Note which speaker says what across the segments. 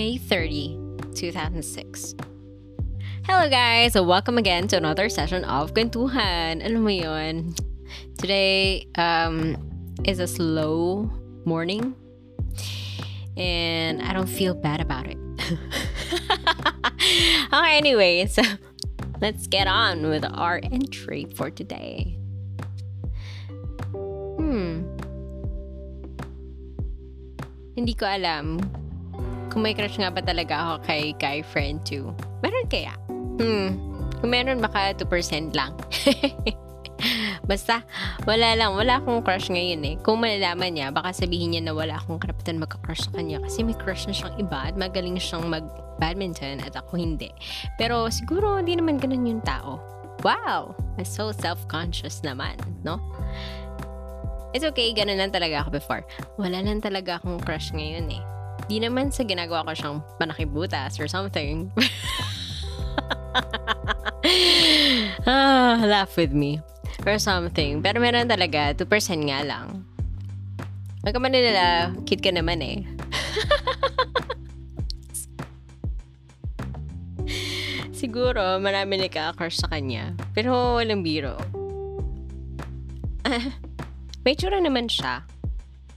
Speaker 1: May 30, 2006. Hello guys! Welcome again to another session of Kwentuhan. Ano mo yun? Today um, is a slow morning and I don't feel bad about it. okay, anyway, so let's get on with our entry for today. Hmm. Hindi ko alam kung may crush nga ba talaga ako kay guy friend too. Meron kaya? Hmm. Kung meron, baka 2% lang. Basta, wala lang. Wala akong crush ngayon eh. Kung malalaman niya, baka sabihin niya na wala akong karapatan magka-crush sa kanya kasi may crush na siyang iba at magaling siyang mag-badminton at ako hindi. Pero siguro, hindi naman ganun yung tao. Wow! I'm so self-conscious naman, no? It's okay, ganun lang talaga ako before. Wala lang talaga akong crush ngayon eh. Di naman sa ginagawa ko siyang panakibutas or something. ah, laugh with me. Or something. Pero meron talaga, 2% nga lang. Huwag ka man nila, kid ka naman eh. Siguro, marami nagka-crush sa kanya. Pero walang biro. may tsura naman siya.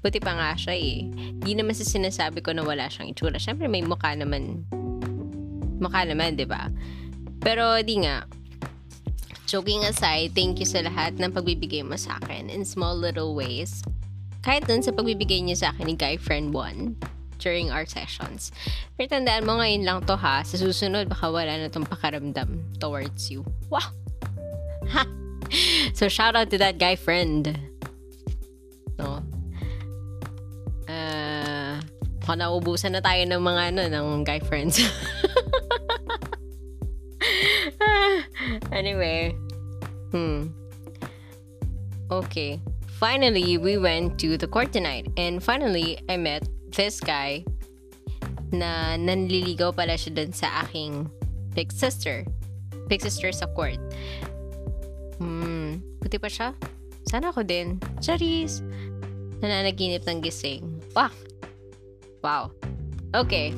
Speaker 1: Buti pa nga siya eh. Di naman sa sinasabi ko na wala siyang itsura. Siyempre may mukha naman. Mukha naman, di ba? Pero di nga. Joking aside, thank you sa lahat ng pagbibigay mo sa akin in small little ways. Kahit dun sa pagbibigay niyo sa akin ni Guy Friend 1 during our sessions. Pero tandaan mo ngayon lang to ha. Sa susunod, baka wala na tong pakaramdam towards you. Wow! Ha! So, shout out to that guy friend. No? Baka naubusan na tayo ng mga ano, ng guy friends. anyway. Hmm. Okay. Finally, we went to the court tonight. And finally, I met this guy na nanliligaw pala siya dun sa aking big sister. Big sister sa court. Hmm, puti pa siya? Sana ako din. Charis! Nananaginip ng gising. Wow! Wow. Okay.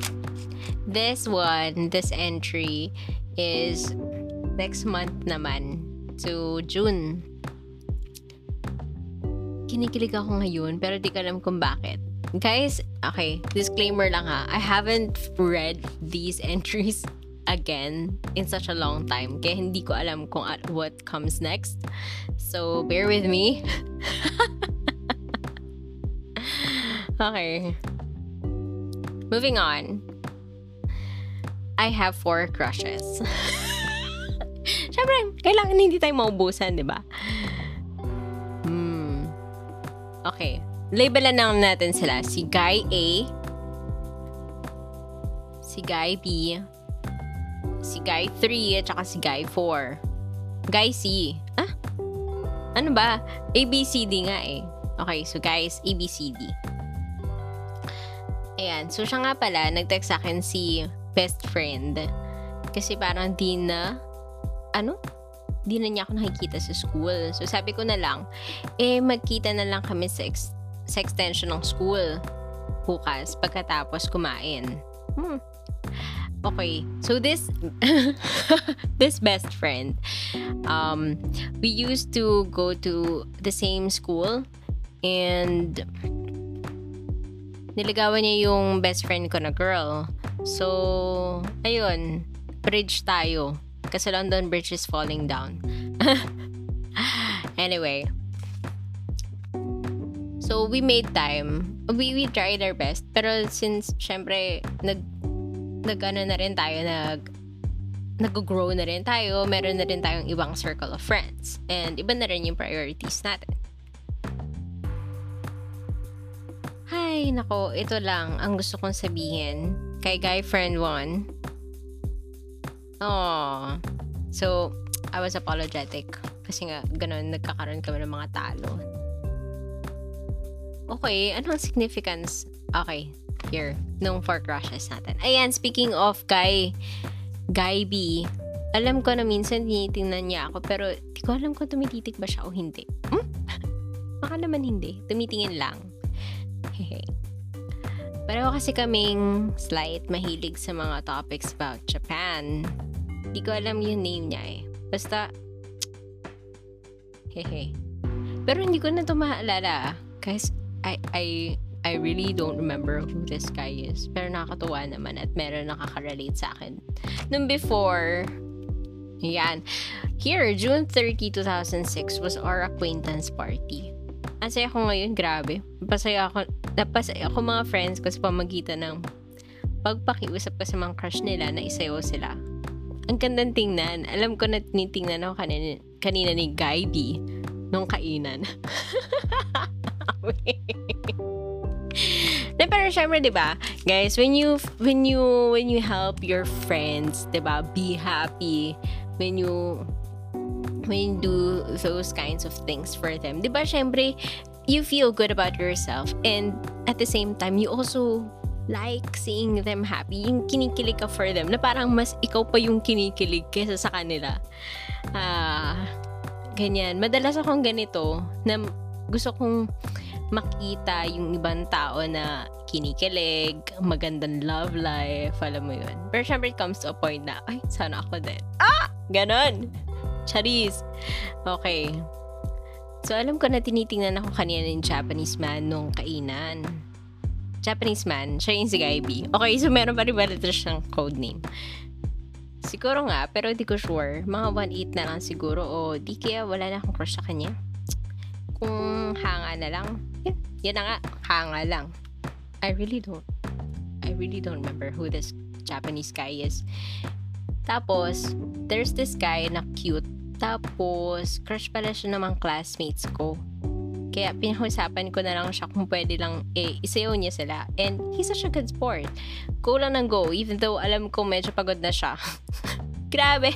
Speaker 1: This one, this entry is next month naman to June. Kinikilig ako ngayon pero di ko alam kung bakit. Guys, okay, disclaimer lang ha. I haven't read these entries again in such a long time. Kaya hindi ko alam kung at what comes next. So, bear with me. okay. Moving on. I have four crushes. Siyempre, kailangan hindi tayo maubusan, di ba? Hmm. Okay. Labelan lang natin sila. Si Guy A, si Guy B, si Guy 3, at saka si Guy 4. Guy C. Ah? Ano ba? ABCD nga eh. Okay, so guys, ABCD. Ayan, so siya nga pala, nag-text sa akin si best friend. Kasi parang di na, ano? Di na niya ako nakikita sa school. So sabi ko na lang, eh magkita na lang kami sa, ex- sa extension ng school. Bukas, pagkatapos kumain. Hmm. Okay, so this this best friend, um, we used to go to the same school and niligawan niya yung best friend ko na girl. So, ayun, bridge tayo. Kasi London Bridge is falling down. anyway. So, we made time. We, we tried our best. Pero since, syempre, nag, nag ano na rin tayo, nag, nag-grow na rin tayo, meron na rin tayong ibang circle of friends. And iba na rin yung priorities natin. Hay, nako, ito lang ang gusto kong sabihin kay guy friend 1. Oh. So, I was apologetic kasi nga ganun nagkakaroon kami ng mga talo. Okay, ano ang significance? Okay, here, nung four crushes natin. Ayan, speaking of guy, guy B, alam ko na minsan tinitingnan niya ako pero di ko alam kung tumititig ba siya o hindi. Hmm? Baka naman hindi. Tumitingin lang. Hehe. Pareho kasi kaming slight mahilig sa mga topics about Japan. Hindi ko alam yung name niya eh. Basta, hehe. Pero hindi ko na ito maalala. Guys, I, I, I really don't remember who this guy is. Pero nakakatuwa naman at meron nakaka-relate sa akin. Nung before, yan. Here, June 30, 2006 was our acquaintance party. Ang saya ko ngayon, grabe. Napasaya ako, napasaya ako mga friends ko sa pamagitan ng pagpakiusap ko sa mga crush nila na isayaw sila. Ang gandang tingnan. Alam ko na tinitingnan ako kanina, kanina ni Guy nung kainan. na pero syempre 'di ba guys when you when you when you help your friends 'di ba be happy when you when you do those kinds of things for them, di ba, syempre, you feel good about yourself and at the same time, you also like seeing them happy. Yung kinikilig ka for them na parang mas ikaw pa yung kinikilig kaysa sa kanila. Ah, ganyan. Madalas akong ganito na gusto kong makita yung ibang tao na kinikilig, magandang love life, alam mo yun. Pero syempre it comes to a point na, ay, sana ako din. Ah! Ganon! Charis. Okay. So, alam ko na tinitingnan ako kanina ng Japanese man nung kainan. Japanese man, siya yung si Gaibi. Okay, so meron pa rin ba dito siyang code name? Siguro nga, pero di ko sure. Mga 1-8 na lang siguro o di kaya wala na akong crush sa kanya. Kung hanga na lang, yan, yan na nga, hanga lang. I really don't, I really don't remember who this Japanese guy is. Tapos, there's this guy na cute tapos, crush pala siya ng mga classmates ko. Kaya pinahusapan ko na lang siya kung pwede lang eh, isayaw niya sila. And he's such a good sport. Go lang ng go, even though alam ko medyo pagod na siya. Grabe.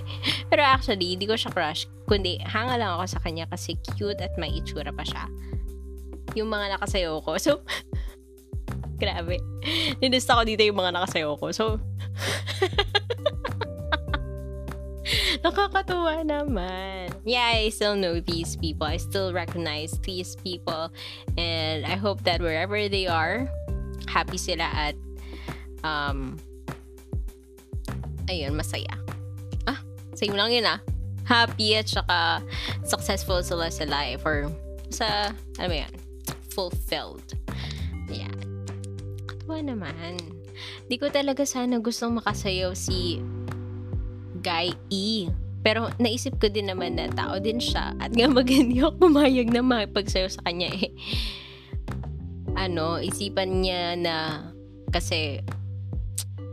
Speaker 1: Pero actually, hindi ko siya crush. Kundi, hanga lang ako sa kanya kasi cute at may itsura pa siya. Yung mga nakasayaw ko. So, grabe. Nilista ko dito yung mga nakasayaw ko. So, Nakakatuwa naman. Yeah, I still know these people. I still recognize these people. And I hope that wherever they are, happy sila at um, ayun, masaya. Ah, same lang yun ah. Happy at saka successful sila sa life or sa, ano yan, fulfilled. Yeah. Katuwa naman. Di ko talaga sana gustong makasayaw si Guy E. Pero naisip ko din naman na tao din siya at nga maganda ako pumayag na makipagsayo sa kanya eh. Ano, isipan niya na kasi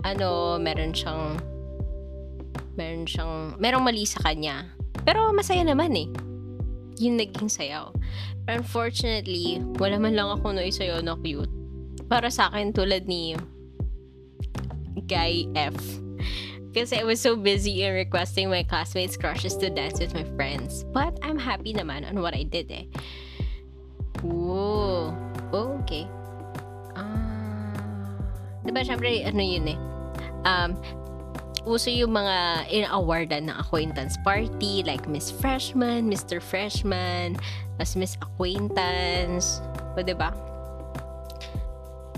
Speaker 1: ano, meron siyang meron siyang merong mali sa kanya. Pero masaya naman eh. Yung naging sayaw. But unfortunately, wala man lang ako no isayaw na cute. Para sa akin tulad ni Guy F because I was so busy in requesting my classmates' crushes to dance with my friends. But I'm happy naman on what I did eh. Ooh. Oh, okay. Ah. Diba, syempre, ano yun eh. Um, uso yung mga in-awardan ng acquaintance party like Miss Freshman, Mr. Freshman, as Miss Acquaintance. O, diba?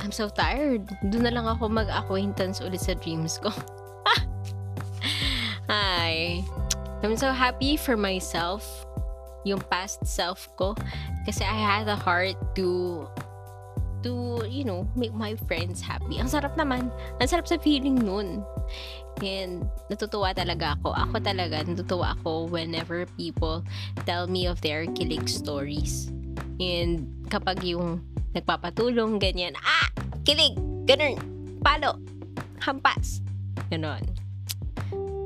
Speaker 1: I'm so tired. Doon na lang ako mag-acquaintance ulit sa dreams ko. Hi. I'm so happy for myself, yung past self ko, kasi I had a heart to to, you know, make my friends happy. Ang sarap naman. Ang sarap sa feeling nun. And natutuwa talaga ako. Ako talaga, natutuwa ako whenever people tell me of their kilig stories. And kapag yung nagpapatulong, ganyan, ah, kilig, ganun, palo, hampas, ganon.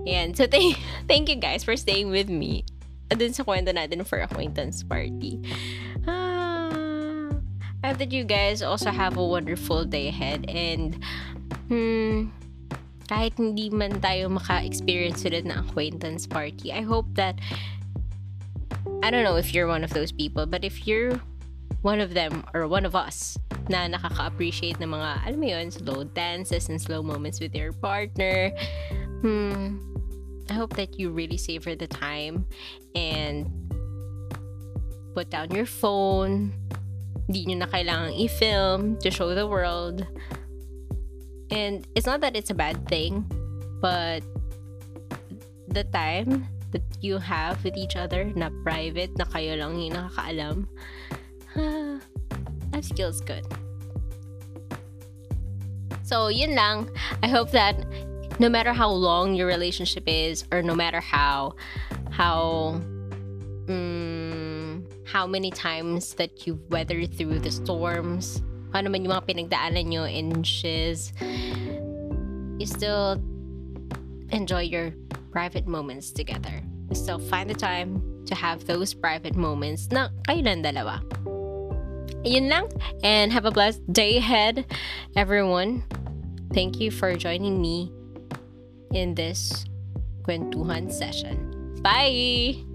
Speaker 1: Yan. So, thank, thank you guys for staying with me. Dun sa kwento natin for acquaintance party. Ah, I hope that you guys also have a wonderful day ahead. And, hmm, kahit hindi man tayo maka-experience ulit ng acquaintance party, I hope that, I don't know if you're one of those people, but if you're one of them or one of us na nakaka-appreciate ng mga, alam mo yun, slow dances and slow moments with your partner, hmm, I hope that you really savor the time and put down your phone. Hindi nyo na kailangang i-film to show the world. And it's not that it's a bad thing, but the time that you have with each other na private, na kayo lang yung nakakaalam, that feels good. So, yun lang. I hope that no matter how long your relationship is or no matter how how um, how many times that you've weathered through the storms, ano man yung mga pinagdaanan nyo in shiz, you still enjoy your private moments together. You still find the time to have those private moments na kayo lang dalawa. Yun lang. And have a blessed day ahead, everyone. Thank you for joining me in this kwentuhan session. Bye!